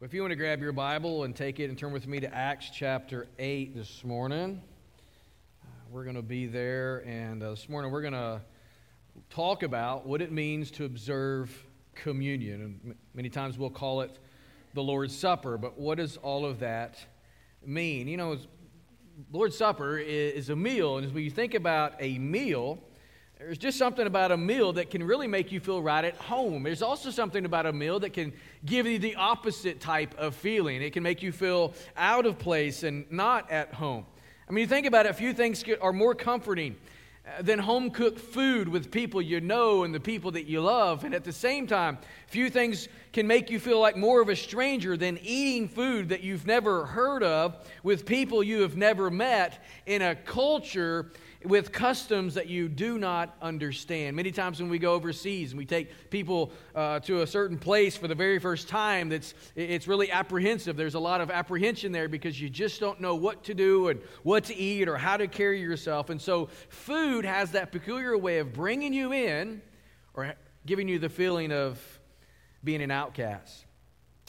If you want to grab your Bible and take it and turn with me to Acts chapter 8 this morning, uh, we're going to be there. And uh, this morning we're going to talk about what it means to observe communion. And m- many times we'll call it the Lord's Supper, but what does all of that mean? You know, Lord's Supper is, is a meal, and as we think about a meal, there's just something about a meal that can really make you feel right at home. There's also something about a meal that can give you the opposite type of feeling. It can make you feel out of place and not at home. I mean, you think about it, few things are more comforting uh, than home cooked food with people you know and the people that you love. And at the same time, few things can make you feel like more of a stranger than eating food that you've never heard of with people you have never met in a culture with customs that you do not understand. Many times when we go overseas and we take people uh, to a certain place for the very first time, that's, it's really apprehensive. There's a lot of apprehension there because you just don't know what to do and what to eat or how to carry yourself. And so food has that peculiar way of bringing you in or giving you the feeling of being an outcast.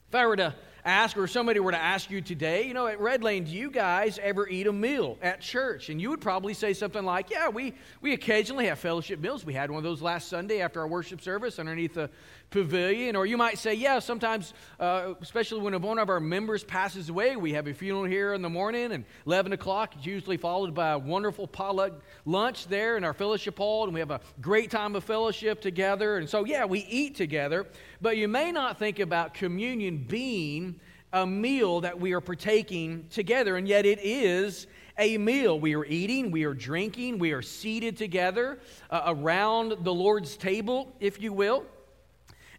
If I were to ask, or somebody were to ask you today, you know, at Red Lane, do you guys ever eat a meal at church? And you would probably say something like, yeah, we, we occasionally have fellowship meals. We had one of those last Sunday after our worship service underneath the pavilion. Or you might say, yeah, sometimes, uh, especially when one of our members passes away, we have a funeral here in the morning and 11 o'clock. It's usually followed by a wonderful potluck lunch there in our fellowship hall, and we have a great time of fellowship together. And so, yeah, we eat together. But you may not think about communion being a meal that we are partaking together, and yet it is a meal. We are eating, we are drinking, we are seated together uh, around the Lord's table, if you will.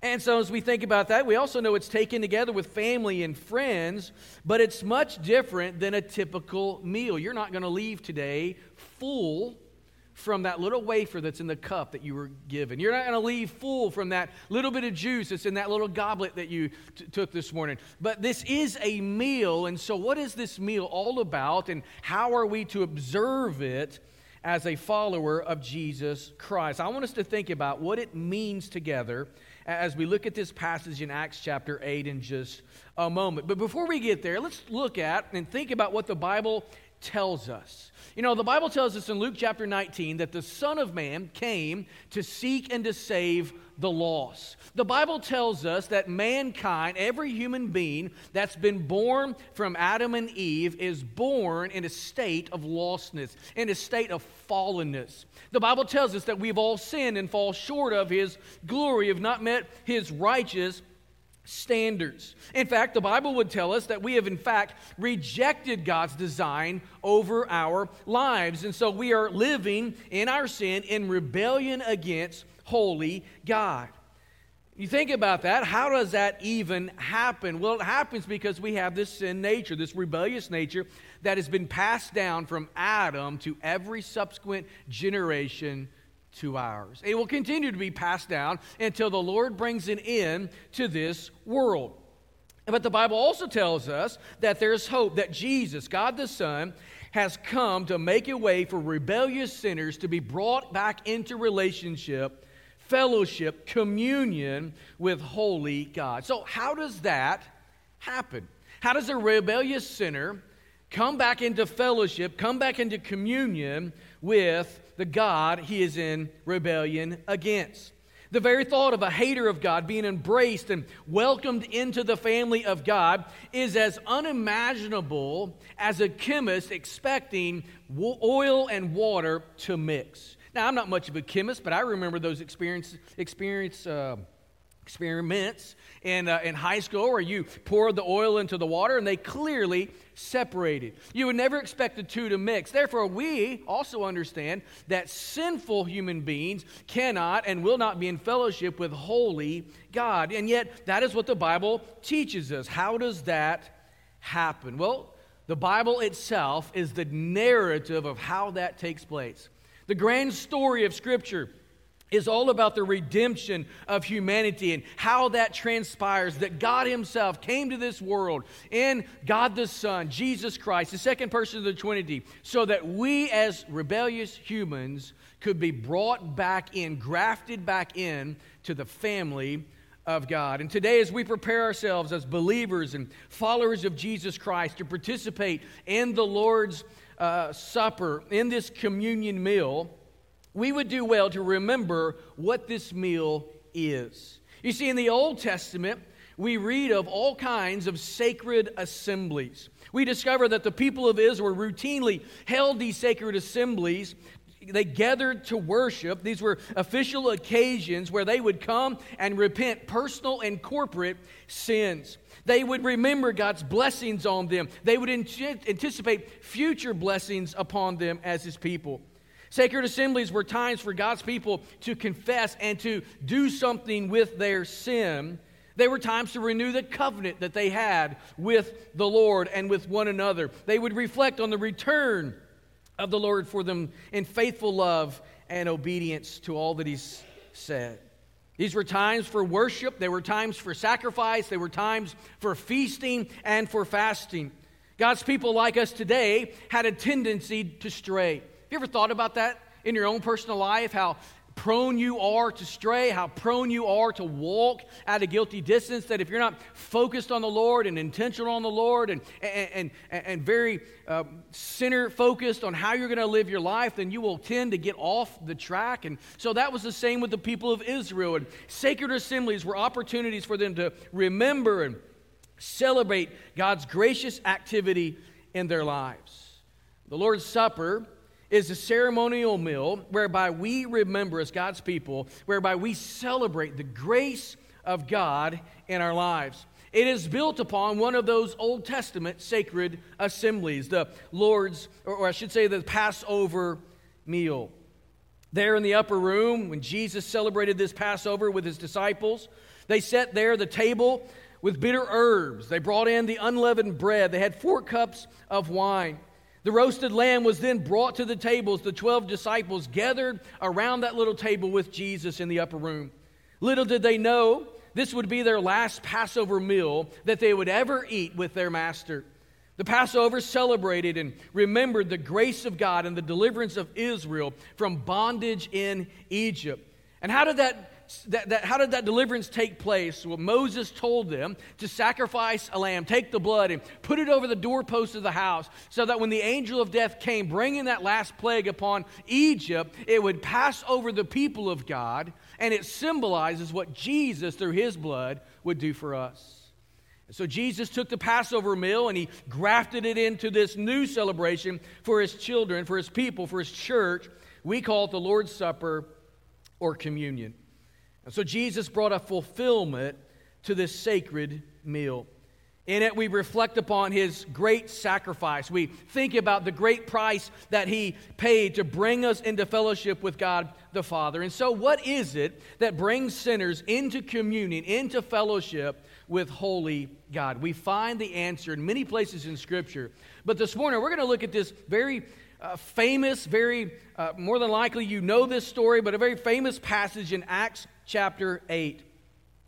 And so, as we think about that, we also know it's taken together with family and friends, but it's much different than a typical meal. You're not going to leave today full from that little wafer that's in the cup that you were given. You're not going to leave full from that little bit of juice that's in that little goblet that you t- took this morning. But this is a meal, and so what is this meal all about, and how are we to observe it as a follower of Jesus Christ? I want us to think about what it means together as we look at this passage in Acts chapter 8 in just a moment. But before we get there, let's look at and think about what the Bible tells us. You know, the Bible tells us in Luke chapter 19 that the Son of Man came to seek and to save the lost. The Bible tells us that mankind, every human being that's been born from Adam and Eve, is born in a state of lostness, in a state of fallenness. The Bible tells us that we've all sinned and fall short of His glory, have not met His righteous standards. In fact, the Bible would tell us that we have, in fact, rejected God's design over our lives. And so we are living in our sin in rebellion against holy God. You think about that, how does that even happen? Well, it happens because we have this sin nature, this rebellious nature that has been passed down from Adam to every subsequent generation to ours. It will continue to be passed down until the Lord brings an end to this world. But the Bible also tells us that there's hope that Jesus, God the Son, has come to make a way for rebellious sinners to be brought back into relationship, fellowship, communion with holy God. So, how does that happen? How does a rebellious sinner come back into fellowship, come back into communion with the God he is in rebellion against. The very thought of a hater of God being embraced and welcomed into the family of God is as unimaginable as a chemist expecting oil and water to mix. Now, I'm not much of a chemist, but I remember those experience, experience uh, experiments in, uh, in high school where you poured the oil into the water and they clearly separated. You would never expect the two to mix. Therefore, we also understand that sinful human beings cannot and will not be in fellowship with holy God. And yet, that is what the Bible teaches us. How does that happen? Well, the Bible itself is the narrative of how that takes place. The grand story of Scripture is all about the redemption of humanity and how that transpires that God Himself came to this world in God the Son, Jesus Christ, the second person of the Trinity, so that we as rebellious humans could be brought back in, grafted back in to the family of God. And today, as we prepare ourselves as believers and followers of Jesus Christ to participate in the Lord's uh, Supper, in this communion meal, we would do well to remember what this meal is. You see, in the Old Testament, we read of all kinds of sacred assemblies. We discover that the people of Israel routinely held these sacred assemblies they gathered to worship. These were official occasions where they would come and repent personal and corporate sins. They would remember God's blessings on them. They would anticipate future blessings upon them as His people. Sacred assemblies were times for God's people to confess and to do something with their sin. They were times to renew the covenant that they had with the Lord and with one another. They would reflect on the return of the Lord for them in faithful love and obedience to all that He's said. These were times for worship, they were times for sacrifice, they were times for feasting and for fasting. God's people, like us today, had a tendency to stray. Have you ever thought about that in your own personal life? How prone you are to stray, how prone you are to walk at a guilty distance, that if you're not focused on the Lord and intentional on the Lord and, and, and, and very uh, center focused on how you're going to live your life, then you will tend to get off the track. And so that was the same with the people of Israel. And sacred assemblies were opportunities for them to remember and celebrate God's gracious activity in their lives. The Lord's Supper is a ceremonial meal whereby we remember, as God's people, whereby we celebrate the grace of God in our lives. It is built upon one of those Old Testament sacred assemblies, the Lord's, or I should say, the Passover meal. There in the upper room, when Jesus celebrated this Passover with his disciples, they set there the table with bitter herbs. They brought in the unleavened bread. They had four cups of wine. The roasted lamb was then brought to the tables. The 12 disciples gathered around that little table with Jesus in the upper room. Little did they know this would be their last Passover meal that they would ever eat with their master. The Passover celebrated and remembered the grace of God and the deliverance of Israel from bondage in Egypt. And how did that that, that, how did that deliverance take place? Well, Moses told them to sacrifice a lamb, take the blood, and put it over the doorpost of the house, so that when the angel of death came, bringing that last plague upon Egypt, it would pass over the people of God, and it symbolizes what Jesus, through his blood, would do for us. So Jesus took the Passover meal and he grafted it into this new celebration for his children, for his people, for his church. We call it the Lord's Supper or communion. And so Jesus brought a fulfillment to this sacred meal. In it, we reflect upon his great sacrifice. We think about the great price that he paid to bring us into fellowship with God the Father. And so, what is it that brings sinners into communion, into fellowship with holy God? We find the answer in many places in Scripture. But this morning, we're going to look at this very uh, famous, very, uh, more than likely you know this story, but a very famous passage in Acts chapter 8.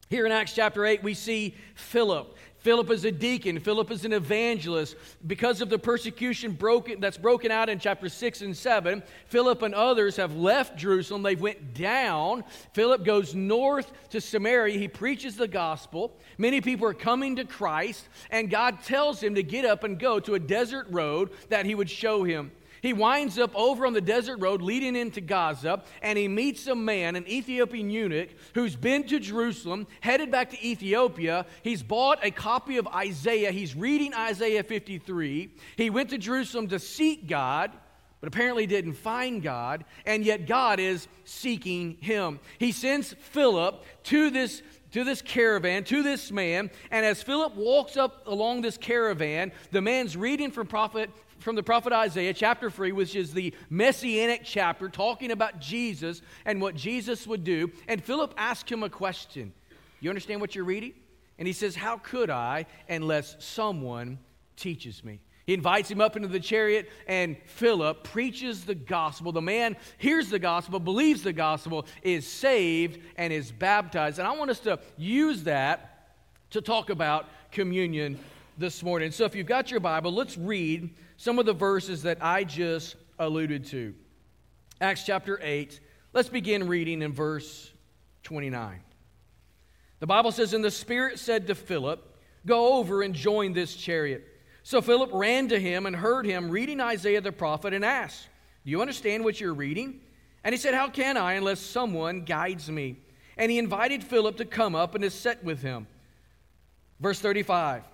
Here in Acts chapter 8, we see Philip. Philip is a deacon. Philip is an evangelist. Because of the persecution broken, that's broken out in chapter 6 and 7, Philip and others have left Jerusalem. They've went down. Philip goes north to Samaria. He preaches the gospel. Many people are coming to Christ, and God tells him to get up and go to a desert road that he would show him. He winds up over on the desert road leading into Gaza, and he meets a man, an Ethiopian eunuch, who's been to Jerusalem, headed back to Ethiopia. He's bought a copy of Isaiah. He's reading Isaiah 53. He went to Jerusalem to seek God, but apparently didn't find God, and yet God is seeking him. He sends Philip to this to this caravan, to this man. And as Philip walks up along this caravan, the man's reading from prophet from the prophet Isaiah, chapter 3, which is the messianic chapter, talking about Jesus and what Jesus would do. And Philip asked him a question. You understand what you're reading? And he says, How could I unless someone teaches me? He invites him up into the chariot, and Philip preaches the gospel. The man hears the gospel, believes the gospel, is saved, and is baptized. And I want us to use that to talk about communion this morning. So if you've got your Bible, let's read some of the verses that I just alluded to. Acts chapter 8. Let's begin reading in verse 29. The Bible says, And the Spirit said to Philip, Go over and join this chariot. So Philip ran to him and heard him reading Isaiah the prophet and asked, Do you understand what you're reading? And he said, How can I unless someone guides me? And he invited Philip to come up and to sit with him. Verse 35.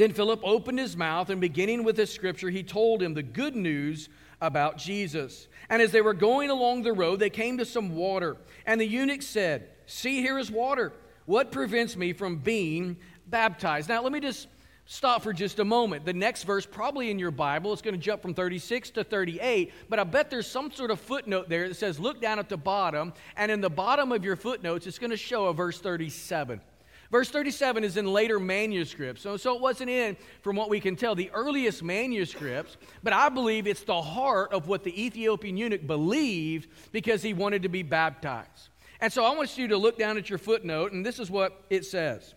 Then Philip opened his mouth, and beginning with this scripture, he told him the good news about Jesus. And as they were going along the road, they came to some water. And the eunuch said, See, here is water. What prevents me from being baptized? Now, let me just stop for just a moment. The next verse, probably in your Bible, it's going to jump from 36 to 38, but I bet there's some sort of footnote there that says, Look down at the bottom, and in the bottom of your footnotes, it's going to show a verse 37. Verse 37 is in later manuscripts, so, so it wasn't in, from what we can tell, the earliest manuscripts, but I believe it's the heart of what the Ethiopian eunuch believed because he wanted to be baptized. And so I want you to look down at your footnote, and this is what it says.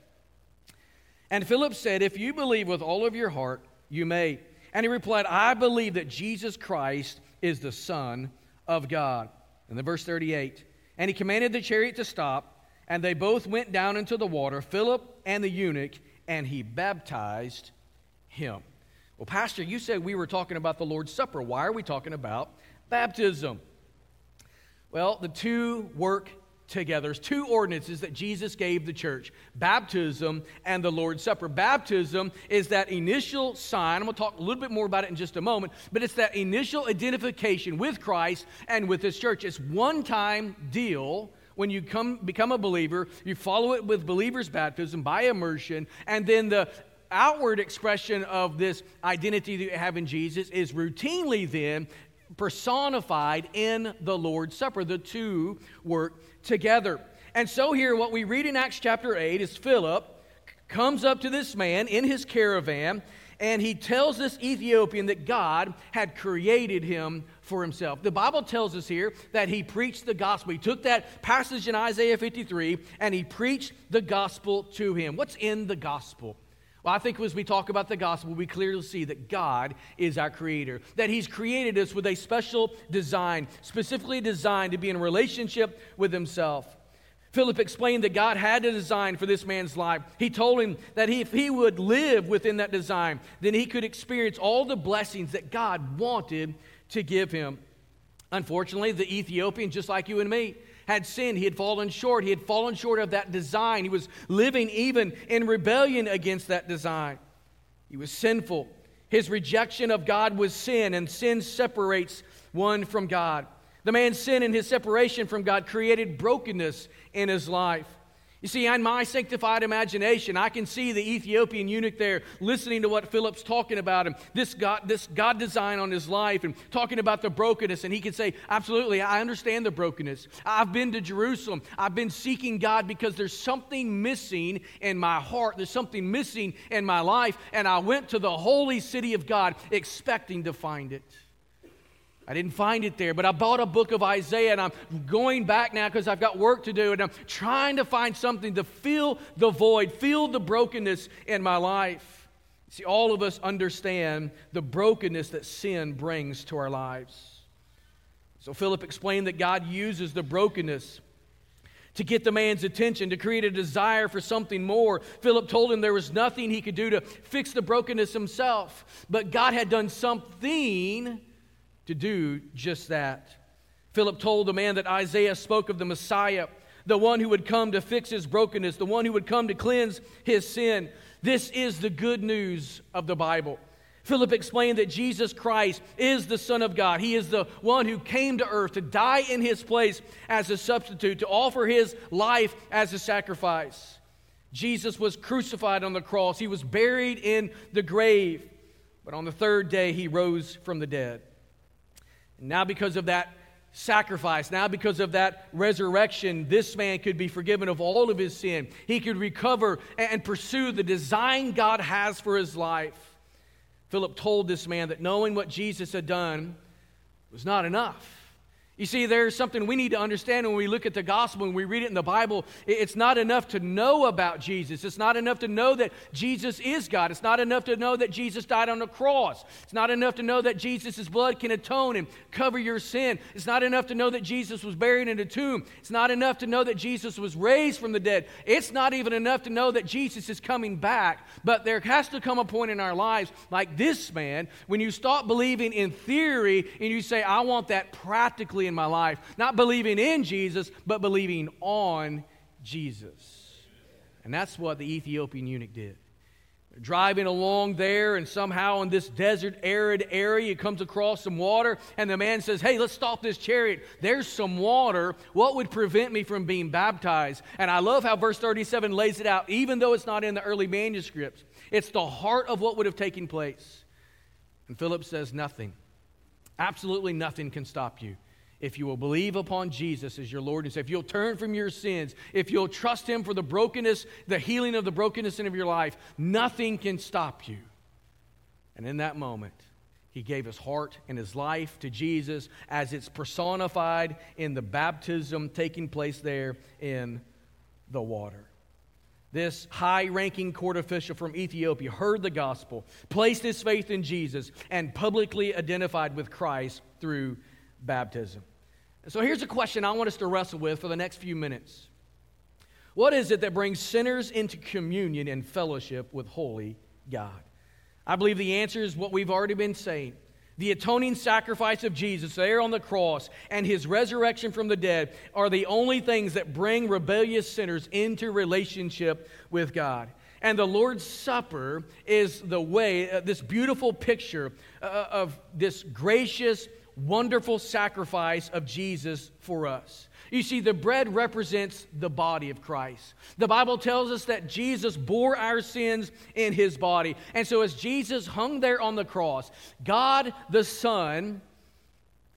And Philip said, If you believe with all of your heart, you may. And he replied, I believe that Jesus Christ is the Son of God. And then verse 38 And he commanded the chariot to stop. And they both went down into the water, Philip and the eunuch, and he baptized him. Well, Pastor, you said we were talking about the Lord's Supper. Why are we talking about baptism? Well, the two work together. There's two ordinances that Jesus gave the church baptism and the Lord's Supper. Baptism is that initial sign. I'm going to talk a little bit more about it in just a moment, but it's that initial identification with Christ and with His church. It's one time deal when you come, become a believer, you follow it with believer's baptism by immersion, and then the outward expression of this identity that you have in Jesus is routinely then personified in the Lord's Supper. The two work together. And so, here, what we read in Acts chapter 8 is Philip comes up to this man in his caravan and he tells this Ethiopian that God had created him for himself. The Bible tells us here that he preached the gospel. He took that passage in Isaiah 53 and he preached the gospel to him. What's in the gospel? Well, I think as we talk about the gospel, we clearly see that God is our creator, that He's created us with a special design, specifically designed to be in relationship with Himself. Philip explained that God had a design for this man's life. He told him that if he would live within that design, then he could experience all the blessings that God wanted to give him. Unfortunately, the Ethiopian, just like you and me, had sinned. He had fallen short. He had fallen short of that design. He was living even in rebellion against that design. He was sinful. His rejection of God was sin, and sin separates one from God. The man's sin and his separation from God created brokenness in his life. You see, in my sanctified imagination, I can see the Ethiopian eunuch there listening to what Philip's talking about and this God, this God design on his life and talking about the brokenness. And he can say, Absolutely, I understand the brokenness. I've been to Jerusalem. I've been seeking God because there's something missing in my heart. There's something missing in my life. And I went to the holy city of God expecting to find it. I didn't find it there, but I bought a book of Isaiah and I'm going back now because I've got work to do and I'm trying to find something to fill the void, fill the brokenness in my life. See, all of us understand the brokenness that sin brings to our lives. So Philip explained that God uses the brokenness to get the man's attention, to create a desire for something more. Philip told him there was nothing he could do to fix the brokenness himself, but God had done something to do just that. Philip told the man that Isaiah spoke of the Messiah, the one who would come to fix his brokenness, the one who would come to cleanse his sin. This is the good news of the Bible. Philip explained that Jesus Christ is the Son of God. He is the one who came to earth to die in his place as a substitute, to offer his life as a sacrifice. Jesus was crucified on the cross, he was buried in the grave, but on the third day he rose from the dead. Now, because of that sacrifice, now because of that resurrection, this man could be forgiven of all of his sin. He could recover and pursue the design God has for his life. Philip told this man that knowing what Jesus had done was not enough. You see, there's something we need to understand when we look at the gospel and we read it in the Bible. It's not enough to know about Jesus. It's not enough to know that Jesus is God. It's not enough to know that Jesus died on the cross. It's not enough to know that Jesus' blood can atone and cover your sin. It's not enough to know that Jesus was buried in a tomb. It's not enough to know that Jesus was raised from the dead. It's not even enough to know that Jesus is coming back. But there has to come a point in our lives, like this man, when you stop believing in theory and you say, I want that practically in my life. Not believing in Jesus, but believing on Jesus. And that's what the Ethiopian eunuch did. Driving along there, and somehow in this desert, arid area, he comes across some water, and the man says, Hey, let's stop this chariot. There's some water. What would prevent me from being baptized? And I love how verse 37 lays it out, even though it's not in the early manuscripts. It's the heart of what would have taken place. And Philip says, Nothing. Absolutely nothing can stop you if you will believe upon Jesus as your Lord and Savior, if you'll turn from your sins, if you'll trust Him for the brokenness, the healing of the brokenness in of your life, nothing can stop you. And in that moment, he gave his heart and his life to Jesus as it's personified in the baptism taking place there in the water. This high ranking court official from Ethiopia heard the gospel, placed his faith in Jesus, and publicly identified with Christ through baptism. So here's a question I want us to wrestle with for the next few minutes. What is it that brings sinners into communion and fellowship with holy God? I believe the answer is what we've already been saying. The atoning sacrifice of Jesus there on the cross and his resurrection from the dead are the only things that bring rebellious sinners into relationship with God. And the Lord's Supper is the way, uh, this beautiful picture uh, of this gracious, wonderful sacrifice of Jesus for us. You see, the bread represents the body of Christ. The Bible tells us that Jesus bore our sins in his body. And so, as Jesus hung there on the cross, God the Son,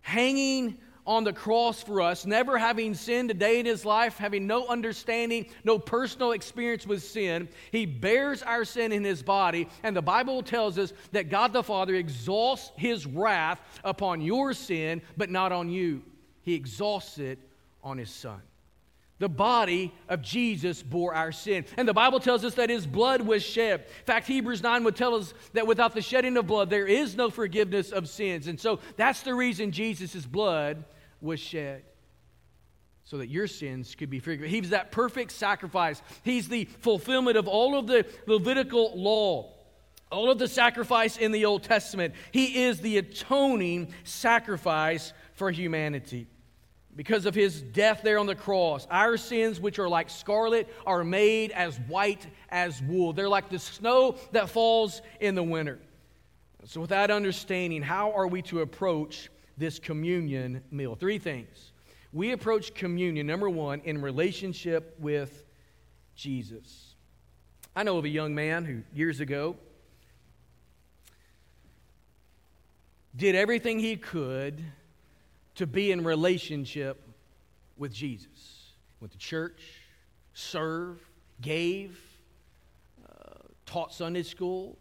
hanging on the cross for us, never having sinned a day in his life, having no understanding, no personal experience with sin. He bears our sin in his body, and the Bible tells us that God the Father exhausts his wrath upon your sin, but not on you. He exhausts it on his Son. The body of Jesus bore our sin. And the Bible tells us that his blood was shed. In fact, Hebrews 9 would tell us that without the shedding of blood, there is no forgiveness of sins. And so that's the reason Jesus' blood was shed so that your sins could be forgiven. He's that perfect sacrifice. He's the fulfillment of all of the Levitical law, all of the sacrifice in the Old Testament. He is the atoning sacrifice for humanity. Because of his death there on the cross, our sins, which are like scarlet, are made as white as wool. They're like the snow that falls in the winter. So, with that understanding, how are we to approach this communion meal. Three things. We approach communion, number one, in relationship with Jesus. I know of a young man who years ago did everything he could to be in relationship with Jesus. Went to church, served, gave, uh, taught Sunday school,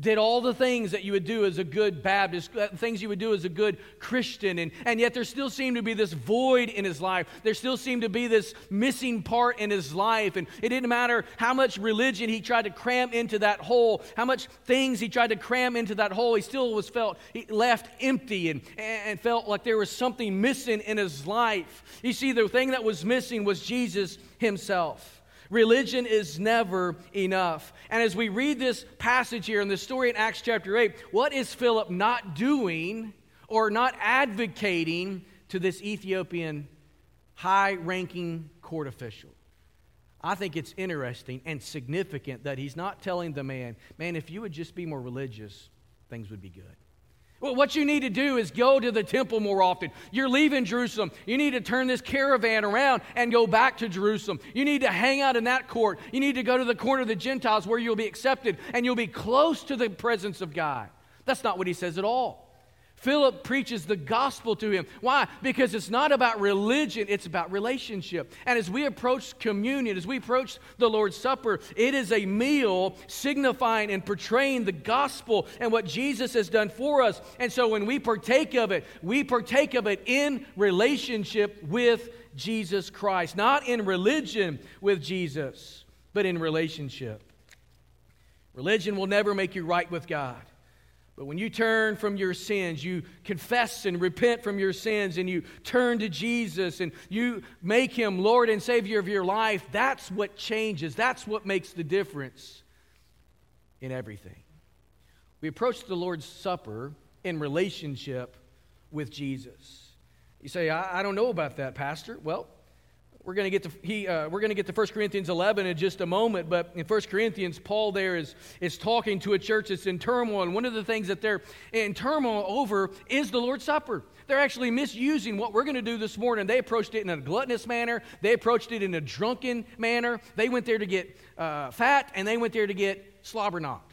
did all the things that you would do as a good Baptist, uh, things you would do as a good Christian, and, and yet there still seemed to be this void in his life. There still seemed to be this missing part in his life, and it didn't matter how much religion he tried to cram into that hole, how much things he tried to cram into that hole, he still was felt he left empty and, and felt like there was something missing in his life. You see, the thing that was missing was Jesus himself. Religion is never enough. And as we read this passage here in the story in Acts chapter 8, what is Philip not doing or not advocating to this Ethiopian high ranking court official? I think it's interesting and significant that he's not telling the man, man, if you would just be more religious, things would be good. What you need to do is go to the temple more often. You're leaving Jerusalem. You need to turn this caravan around and go back to Jerusalem. You need to hang out in that court. You need to go to the court of the Gentiles where you'll be accepted and you'll be close to the presence of God. That's not what he says at all. Philip preaches the gospel to him. Why? Because it's not about religion, it's about relationship. And as we approach communion, as we approach the Lord's Supper, it is a meal signifying and portraying the gospel and what Jesus has done for us. And so when we partake of it, we partake of it in relationship with Jesus Christ, not in religion with Jesus, but in relationship. Religion will never make you right with God. But when you turn from your sins, you confess and repent from your sins, and you turn to Jesus and you make him Lord and Savior of your life, that's what changes. That's what makes the difference in everything. We approach the Lord's Supper in relationship with Jesus. You say, I, I don't know about that, Pastor. Well, we're going to get to he, uh, we're going to get to 1 Corinthians 11 in just a moment, but in 1 Corinthians, Paul there is is talking to a church that's in turmoil, and one of the things that they're in turmoil over is the Lord's Supper. They're actually misusing what we're going to do this morning. They approached it in a gluttonous manner. They approached it in a drunken manner. They went there to get uh, fat, and they went there to get slobber knocked.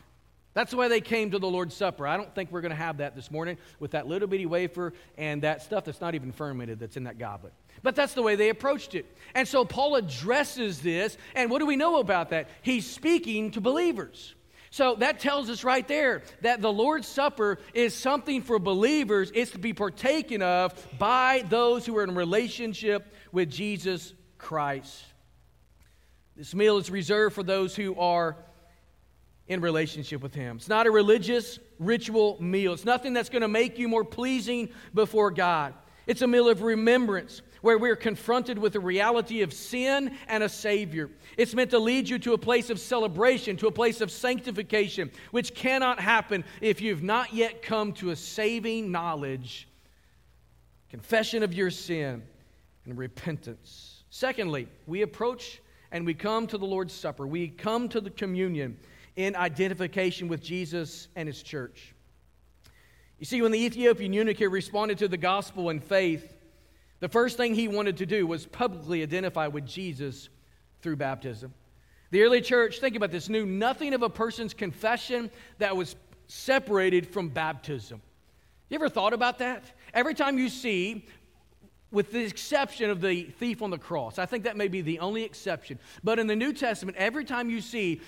That's the way they came to the Lord's Supper. I don't think we're going to have that this morning with that little bitty wafer and that stuff that's not even fermented that's in that goblet. But that's the way they approached it. And so Paul addresses this. And what do we know about that? He's speaking to believers. So that tells us right there that the Lord's Supper is something for believers. It's to be partaken of by those who are in relationship with Jesus Christ. This meal is reserved for those who are in relationship with Him. It's not a religious ritual meal, it's nothing that's going to make you more pleasing before God. It's a meal of remembrance where we're confronted with the reality of sin and a Savior. It's meant to lead you to a place of celebration, to a place of sanctification, which cannot happen if you've not yet come to a saving knowledge, confession of your sin, and repentance. Secondly, we approach and we come to the Lord's Supper. We come to the communion in identification with Jesus and His church. You see, when the Ethiopian eunuch here responded to the gospel in faith, the first thing he wanted to do was publicly identify with Jesus through baptism. The early church, think about this, knew nothing of a person's confession that was separated from baptism. You ever thought about that? Every time you see with the exception of the thief on the cross. I think that may be the only exception. But in the New Testament, every time you see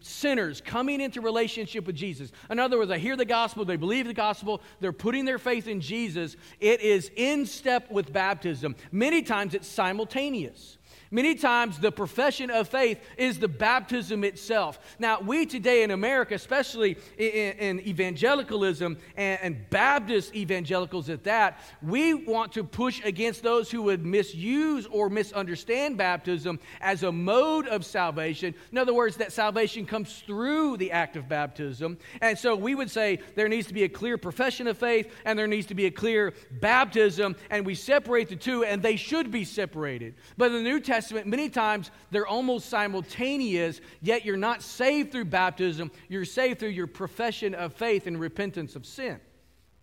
sinners coming into relationship with Jesus, in other words, they hear the gospel, they believe the gospel, they're putting their faith in Jesus, it is in step with baptism. Many times it's simultaneous. Many times, the profession of faith is the baptism itself. Now, we today in America, especially in, in evangelicalism and, and, Baptist evangelicals at that, we want to push against those who would misuse or misunderstand baptism as a mode of salvation. In other words, that salvation comes through the act of baptism. And so we would say there needs to be a clear profession of faith and there needs to be a clear baptism, and we separate the two, and they should be separated. But in the New Testament, Testament, many times they're almost simultaneous, yet you're not saved through baptism. You're saved through your profession of faith and repentance of sin,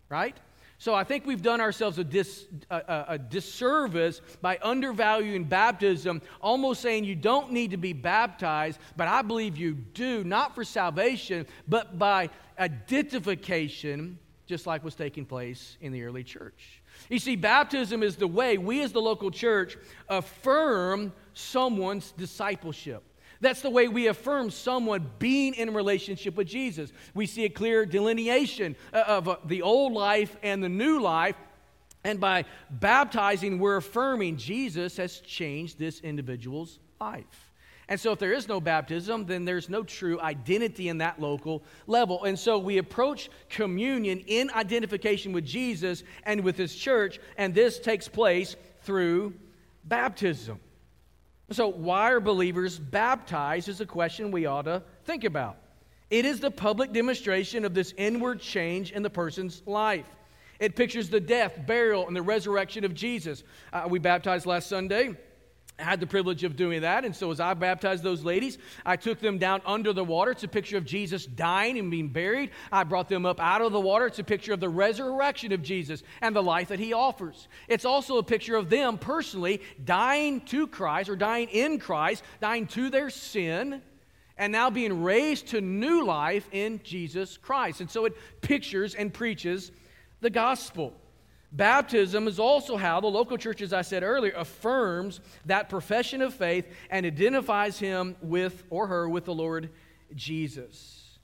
right? So I think we've done ourselves a, dis, a, a, disservice by undervaluing baptism, almost saying you don't need to be baptized, but I believe you do, not for salvation, but by identification, just like was taking place in the early church. You see, baptism is the way we as the local church affirm someone's discipleship. That's the way we affirm someone being in relationship with Jesus. We see a clear delineation uh, of uh, the old life and the new life. And by baptizing, we're affirming Jesus has changed this individual's life. And so, if there is no baptism, then there's no true identity in that local level. And so, we approach communion in identification with Jesus and with his church, and this takes place through baptism. So, why are believers baptized is a question we ought to think about. It is the public demonstration of this inward change in the person's life. It pictures the death, burial, and the resurrection of Jesus. Uh, we baptized last Sunday. I had the privilege of doing that. And so, as I baptized those ladies, I took them down under the water. It's a picture of Jesus dying and being buried. I brought them up out of the water. It's a picture of the resurrection of Jesus and the life that he offers. It's also a picture of them personally dying to Christ or dying in Christ, dying to their sin, and now being raised to new life in Jesus Christ. And so, it pictures and preaches the gospel. Baptism is also how the local church, as I said earlier, affirms that profession of faith and identifies him with or her with the Lord Jesus.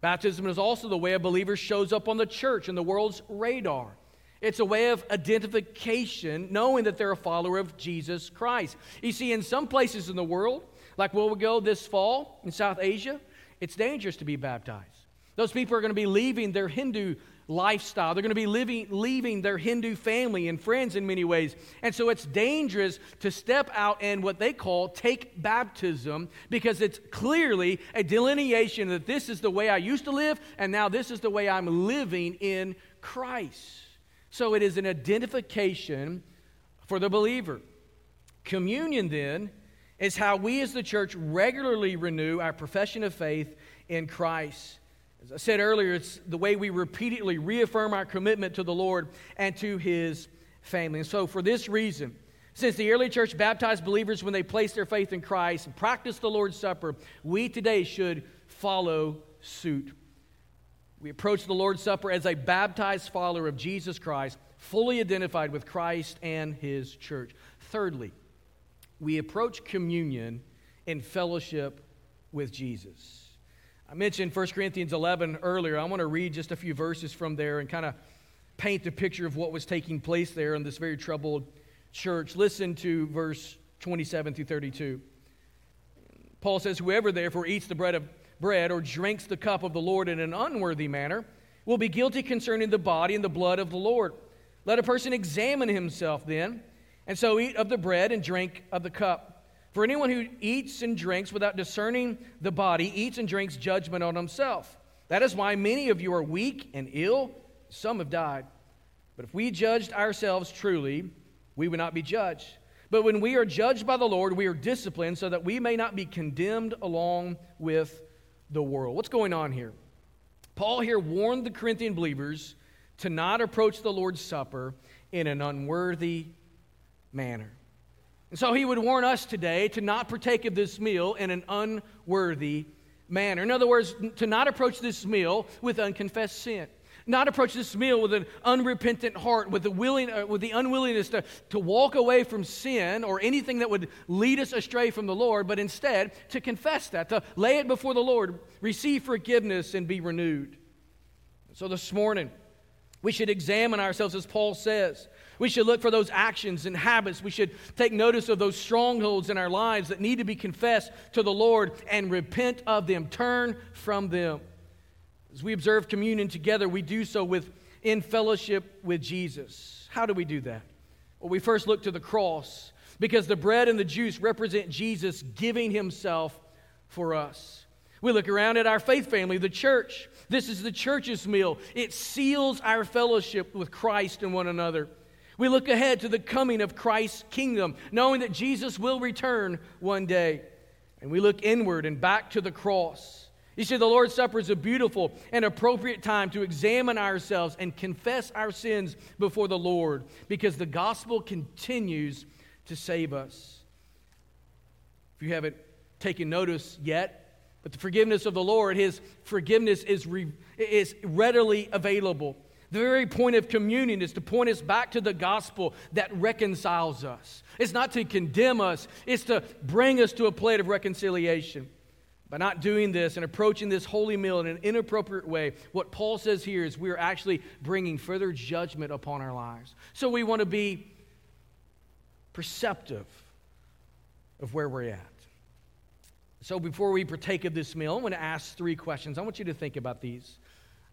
Baptism is also the way a believer shows up on the church and the world's radar. It's a way of identification, knowing that they're a follower of Jesus Christ. You see, in some places in the world, like where we go this fall in South Asia, it's dangerous to be baptized. Those people are going to be leaving their Hindu lifestyle. They're going to be living, leaving their Hindu family and friends in many ways. And so it's dangerous to step out and what they call take baptism because it's clearly a delineation that this is the way I used to live and now this is the way I'm living in Christ. So it is an identification for the believer. Communion, then, is how we as the church regularly renew our profession of faith in Christ. As I said earlier, it's the way we repeatedly reaffirm our commitment to the Lord and to His family. And so, for this reason, since the early church baptized believers when they placed their faith in Christ and practiced the Lord's Supper, we today should follow suit. We approach the Lord's Supper as a baptized follower of Jesus Christ, fully identified with Christ and His church. Thirdly, we approach communion in fellowship with Jesus. I mentioned 1 Corinthians 11 earlier. I want to read just a few verses from there and kind of paint the picture of what was taking place there in this very troubled church. Listen to verse 27 through 32. Paul says, Whoever therefore eats the bread of bread or drinks the cup of the Lord in an unworthy manner will be guilty concerning the body and the blood of the Lord. Let a person examine himself then, and so eat of the bread and drink of the cup. For anyone who eats and drinks without discerning the body eats and drinks judgment on himself. That is why many of you are weak and ill, some have died. But if we judged ourselves truly, we would not be judged. But when we are judged by the Lord, we are disciplined so that we may not be condemned along with the world. What's going on here? Paul here warned the Corinthian believers to not approach the Lord's Supper in an unworthy manner. And so he would warn us today to not partake of this meal in an unworthy manner. In other words, to not approach this meal with unconfessed sin. Not approach this meal with an unrepentant heart, with the, willing, uh, with the unwillingness to, to walk away from sin or anything that would lead us astray from the Lord, but instead to confess that, to lay it before the Lord, receive forgiveness, and be renewed. So this morning, we should examine ourselves, as Paul says. We should look for those actions and habits. We should take notice of those strongholds in our lives that need to be confessed to the Lord and repent of them, turn from them. As we observe communion together, we do so with in fellowship with Jesus. How do we do that? Well, we first look to the cross because the bread and the juice represent Jesus giving himself for us. We look around at our faith family, the church. This is the church's meal. It seals our fellowship with Christ and one another. We look ahead to the coming of Christ's kingdom, knowing that Jesus will return one day. And we look inward and back to the cross. You see, the Lord's Supper is a beautiful and appropriate time to examine ourselves and confess our sins before the Lord because the gospel continues to save us. If you haven't taken notice yet, but the forgiveness of the Lord, His forgiveness is, re, is readily available. The very point of communion is to point us back to the gospel that reconciles us. It's not to condemn us, it's to bring us to a plate of reconciliation. By not doing this and approaching this holy meal in an inappropriate way, what Paul says here is we are actually bringing further judgment upon our lives. So we want to be perceptive of where we're at. So before we partake of this meal, I want to ask three questions. I want you to think about these.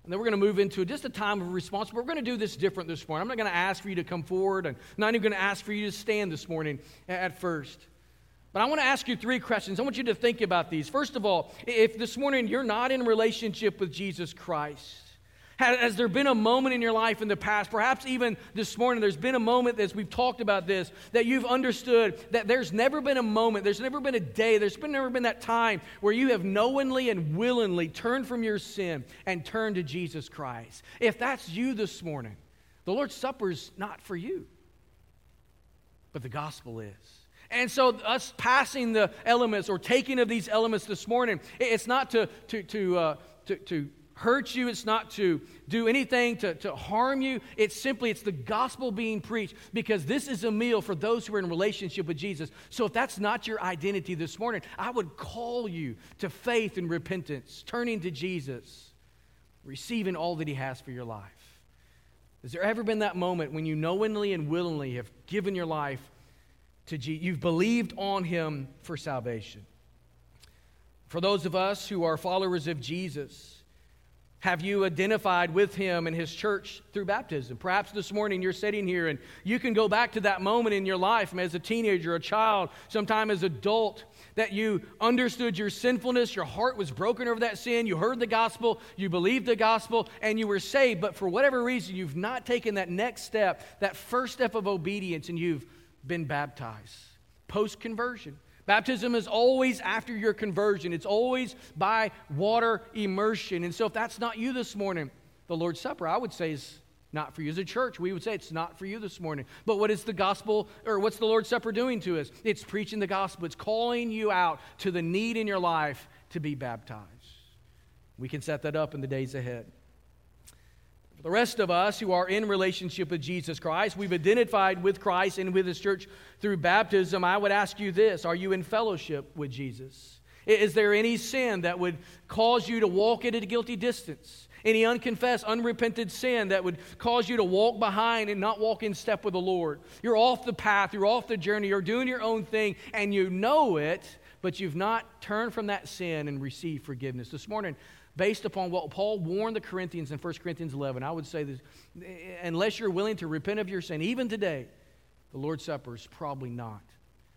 And then we're going to move into just a time of response. But we're going to do this different this morning. I'm not going to ask for you to come forward, and I'm not even going to ask for you to stand this morning at first. But I want to ask you three questions. I want you to think about these. First of all, if this morning you're not in relationship with Jesus Christ, has there been a moment in your life in the past, perhaps even this morning, there's been a moment as we've talked about this, that you've understood that there's never been a moment, there's never been a day, there's been, never been that time where you have knowingly and willingly turned from your sin and turned to Jesus Christ? If that's you this morning, the Lord's Supper is not for you, but the gospel is. And so, us passing the elements or taking of these elements this morning, it's not to, to, to, uh, to, to hurt you. It's not to do anything to, to harm you. It's simply, it's the gospel being preached because this is a meal for those who are in relationship with Jesus. So if that's not your identity this morning, I would call you to faith and repentance, turning to Jesus, receiving all that he has for your life. Has there ever been that moment when you knowingly and willingly have given your life to Jesus? You've believed on him for salvation. For those of us who are followers of Jesus, have you identified with him and his church through baptism? Perhaps this morning you're sitting here and you can go back to that moment in your life as a teenager, a child, sometime as adult, that you understood your sinfulness, your heart was broken over that sin, you heard the gospel, you believed the gospel, and you were saved. But for whatever reason, you've not taken that next step, that first step of obedience, and you've been baptized post conversion. Baptism is always after your conversion, it's always by water immersion. And so, if that's not you this morning, the Lord's Supper, I would say, is not for you as a church. We would say it's not for you this morning. But what is the gospel, or what's the Lord's Supper doing to us? It's preaching the gospel, it's calling you out to the need in your life to be baptized. We can set that up in the days ahead. The rest of us who are in relationship with Jesus Christ, we've identified with Christ and with His church through baptism. I would ask you this Are you in fellowship with Jesus? Is there any sin that would cause you to walk at a guilty distance? Any unconfessed, unrepented sin that would cause you to walk behind and not walk in step with the Lord? You're off the path, you're off the journey, you're doing your own thing, and you know it, but you've not turned from that sin and received forgiveness. This morning, based upon what Paul warned the Corinthians in 1 Corinthians 11, I would say this unless you're willing to repent of your sin, even today, the Lord's Supper is probably not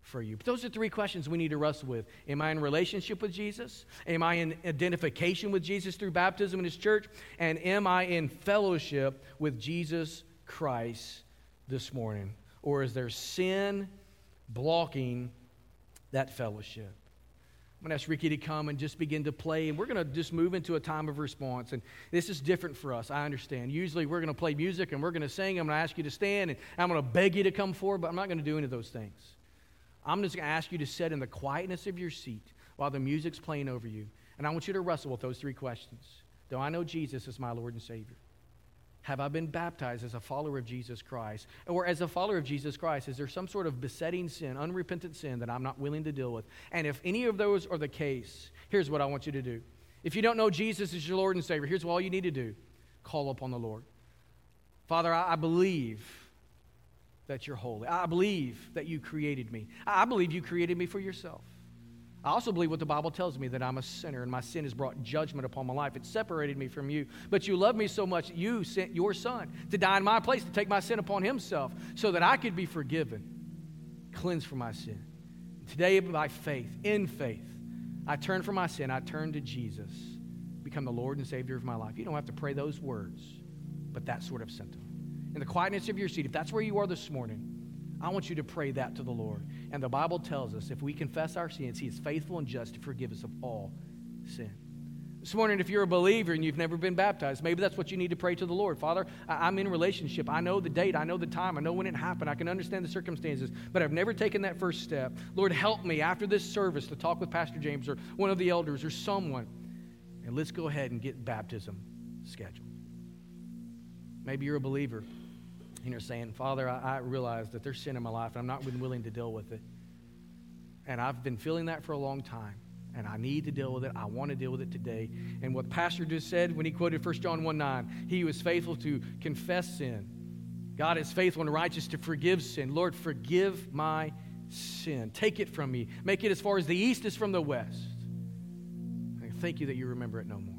for you. But those are three questions we need to wrestle with. Am I in relationship with Jesus? Am I in identification with Jesus through baptism in his church? And am I in fellowship with Jesus Christ this morning? Or is there sin blocking that fellowship? I'm going to ask Ricky to come and just begin to play, and we're going to just move into a time of response. And this is different for us, I understand. Usually we're going to play music and we're going to sing. I'm going to ask you to stand, and I'm going to beg you to come forward, but I'm not going to do any of those things. I'm just going to ask you to sit in the quietness of your seat while the music's playing over you. And I want you to wrestle with those three questions. Do I know Jesus as my Lord and Savior? Have I been baptized as a follower of Jesus Christ? Or as a follower of Jesus Christ, is there some sort of besetting sin, unrepentant sin that I'm not willing to deal with? And if any of those are the case, here's what I want you to do. If you don't know Jesus as your Lord and Savior, here's all you need to do call upon the Lord. Father, I believe that you're holy. I believe that you created me. I believe you created me for yourself. I also believe what the Bible tells me that I'm a sinner and my sin has brought judgment upon my life. It separated me from you. But you love me so much, you sent your son to die in my place, to take my sin upon himself, so that I could be forgiven, cleansed from my sin. Today, by faith, in faith, I turn from my sin, I turn to Jesus, become the Lord and Savior of my life. You don't have to pray those words, but that sort of sentiment. In the quietness of your seat, if that's where you are this morning, I want you to pray that to the Lord. And the Bible tells us if we confess our sins, He is faithful and just to forgive us of all sin. This morning, if you're a believer and you've never been baptized, maybe that's what you need to pray to the Lord. Father, I'm in relationship. I know the date. I know the time. I know when it happened. I can understand the circumstances, but I've never taken that first step. Lord, help me after this service to talk with Pastor James or one of the elders or someone, and let's go ahead and get baptism scheduled. Maybe you're a believer you're saying, Father, I, I realize that there's sin in my life and I'm not willing to deal with it. And I've been feeling that for a long time. And I need to deal with it. I want to deal with it today. And what Pastor just said when he quoted 1 John 1 9, he was faithful to confess sin. God is faithful and righteous to forgive sin. Lord, forgive my sin. Take it from me. Make it as far as the east is from the west. I thank you that you remember it no more.